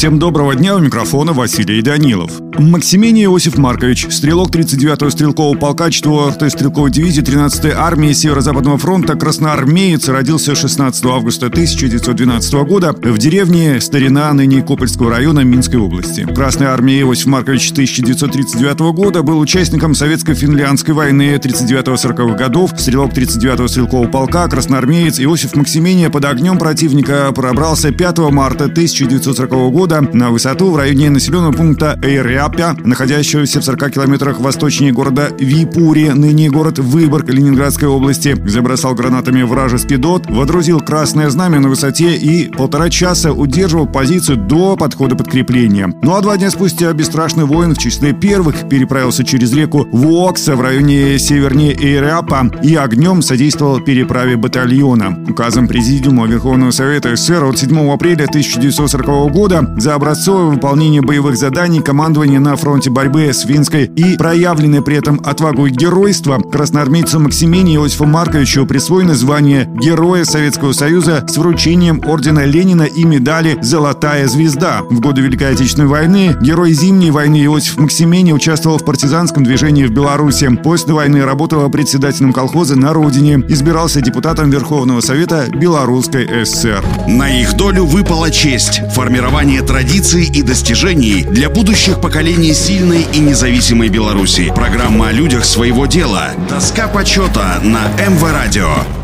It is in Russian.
Всем доброго дня, у микрофона Василий Данилов. Максимений Иосиф Маркович, стрелок 39-го стрелкового полка 4-й стрелковой дивизии 13-й армии Северо-Западного фронта, красноармеец, родился 16 августа 1912 года в деревне Старина, ныне Копольского района Минской области. Красной армии Иосиф Маркович 1939 года был участником Советско-финляндской войны 39-40-х годов, стрелок 39-го стрелкового полка, красноармеец Иосиф Максимения под огнем противника пробрался 5 марта 1940 года года на высоту в районе населенного пункта Эйряпя, находящегося в 40 километрах восточнее города Випури, ныне город Выборг Ленинградской области. Забросал гранатами вражеский дот, водрузил красное знамя на высоте и полтора часа удерживал позицию до подхода подкрепления. Ну а два дня спустя бесстрашный воин в числе первых переправился через реку Вокса в районе севернее Эйряпа и огнем содействовал переправе батальона. Указом Президиума Верховного Совета СССР от 7 апреля 1940 года за образцовое выполнение боевых заданий командования на фронте борьбы с Финской и проявленное при этом отвагу и геройство красноармейцу Максимене Иосифу Марковичу присвоено звание Героя Советского Союза с вручением ордена Ленина и медали «Золотая звезда». В годы Великой Отечественной войны герой Зимней войны Иосиф Максимене участвовал в партизанском движении в Беларуси. После войны работал председателем колхоза на родине, избирался депутатом Верховного Совета Белорусской ССР. На их долю выпала честь – формирование традиций и достижений для будущих поколений сильной и независимой Беларуси. Программа о людях своего дела. Доска почета на МВ Радио.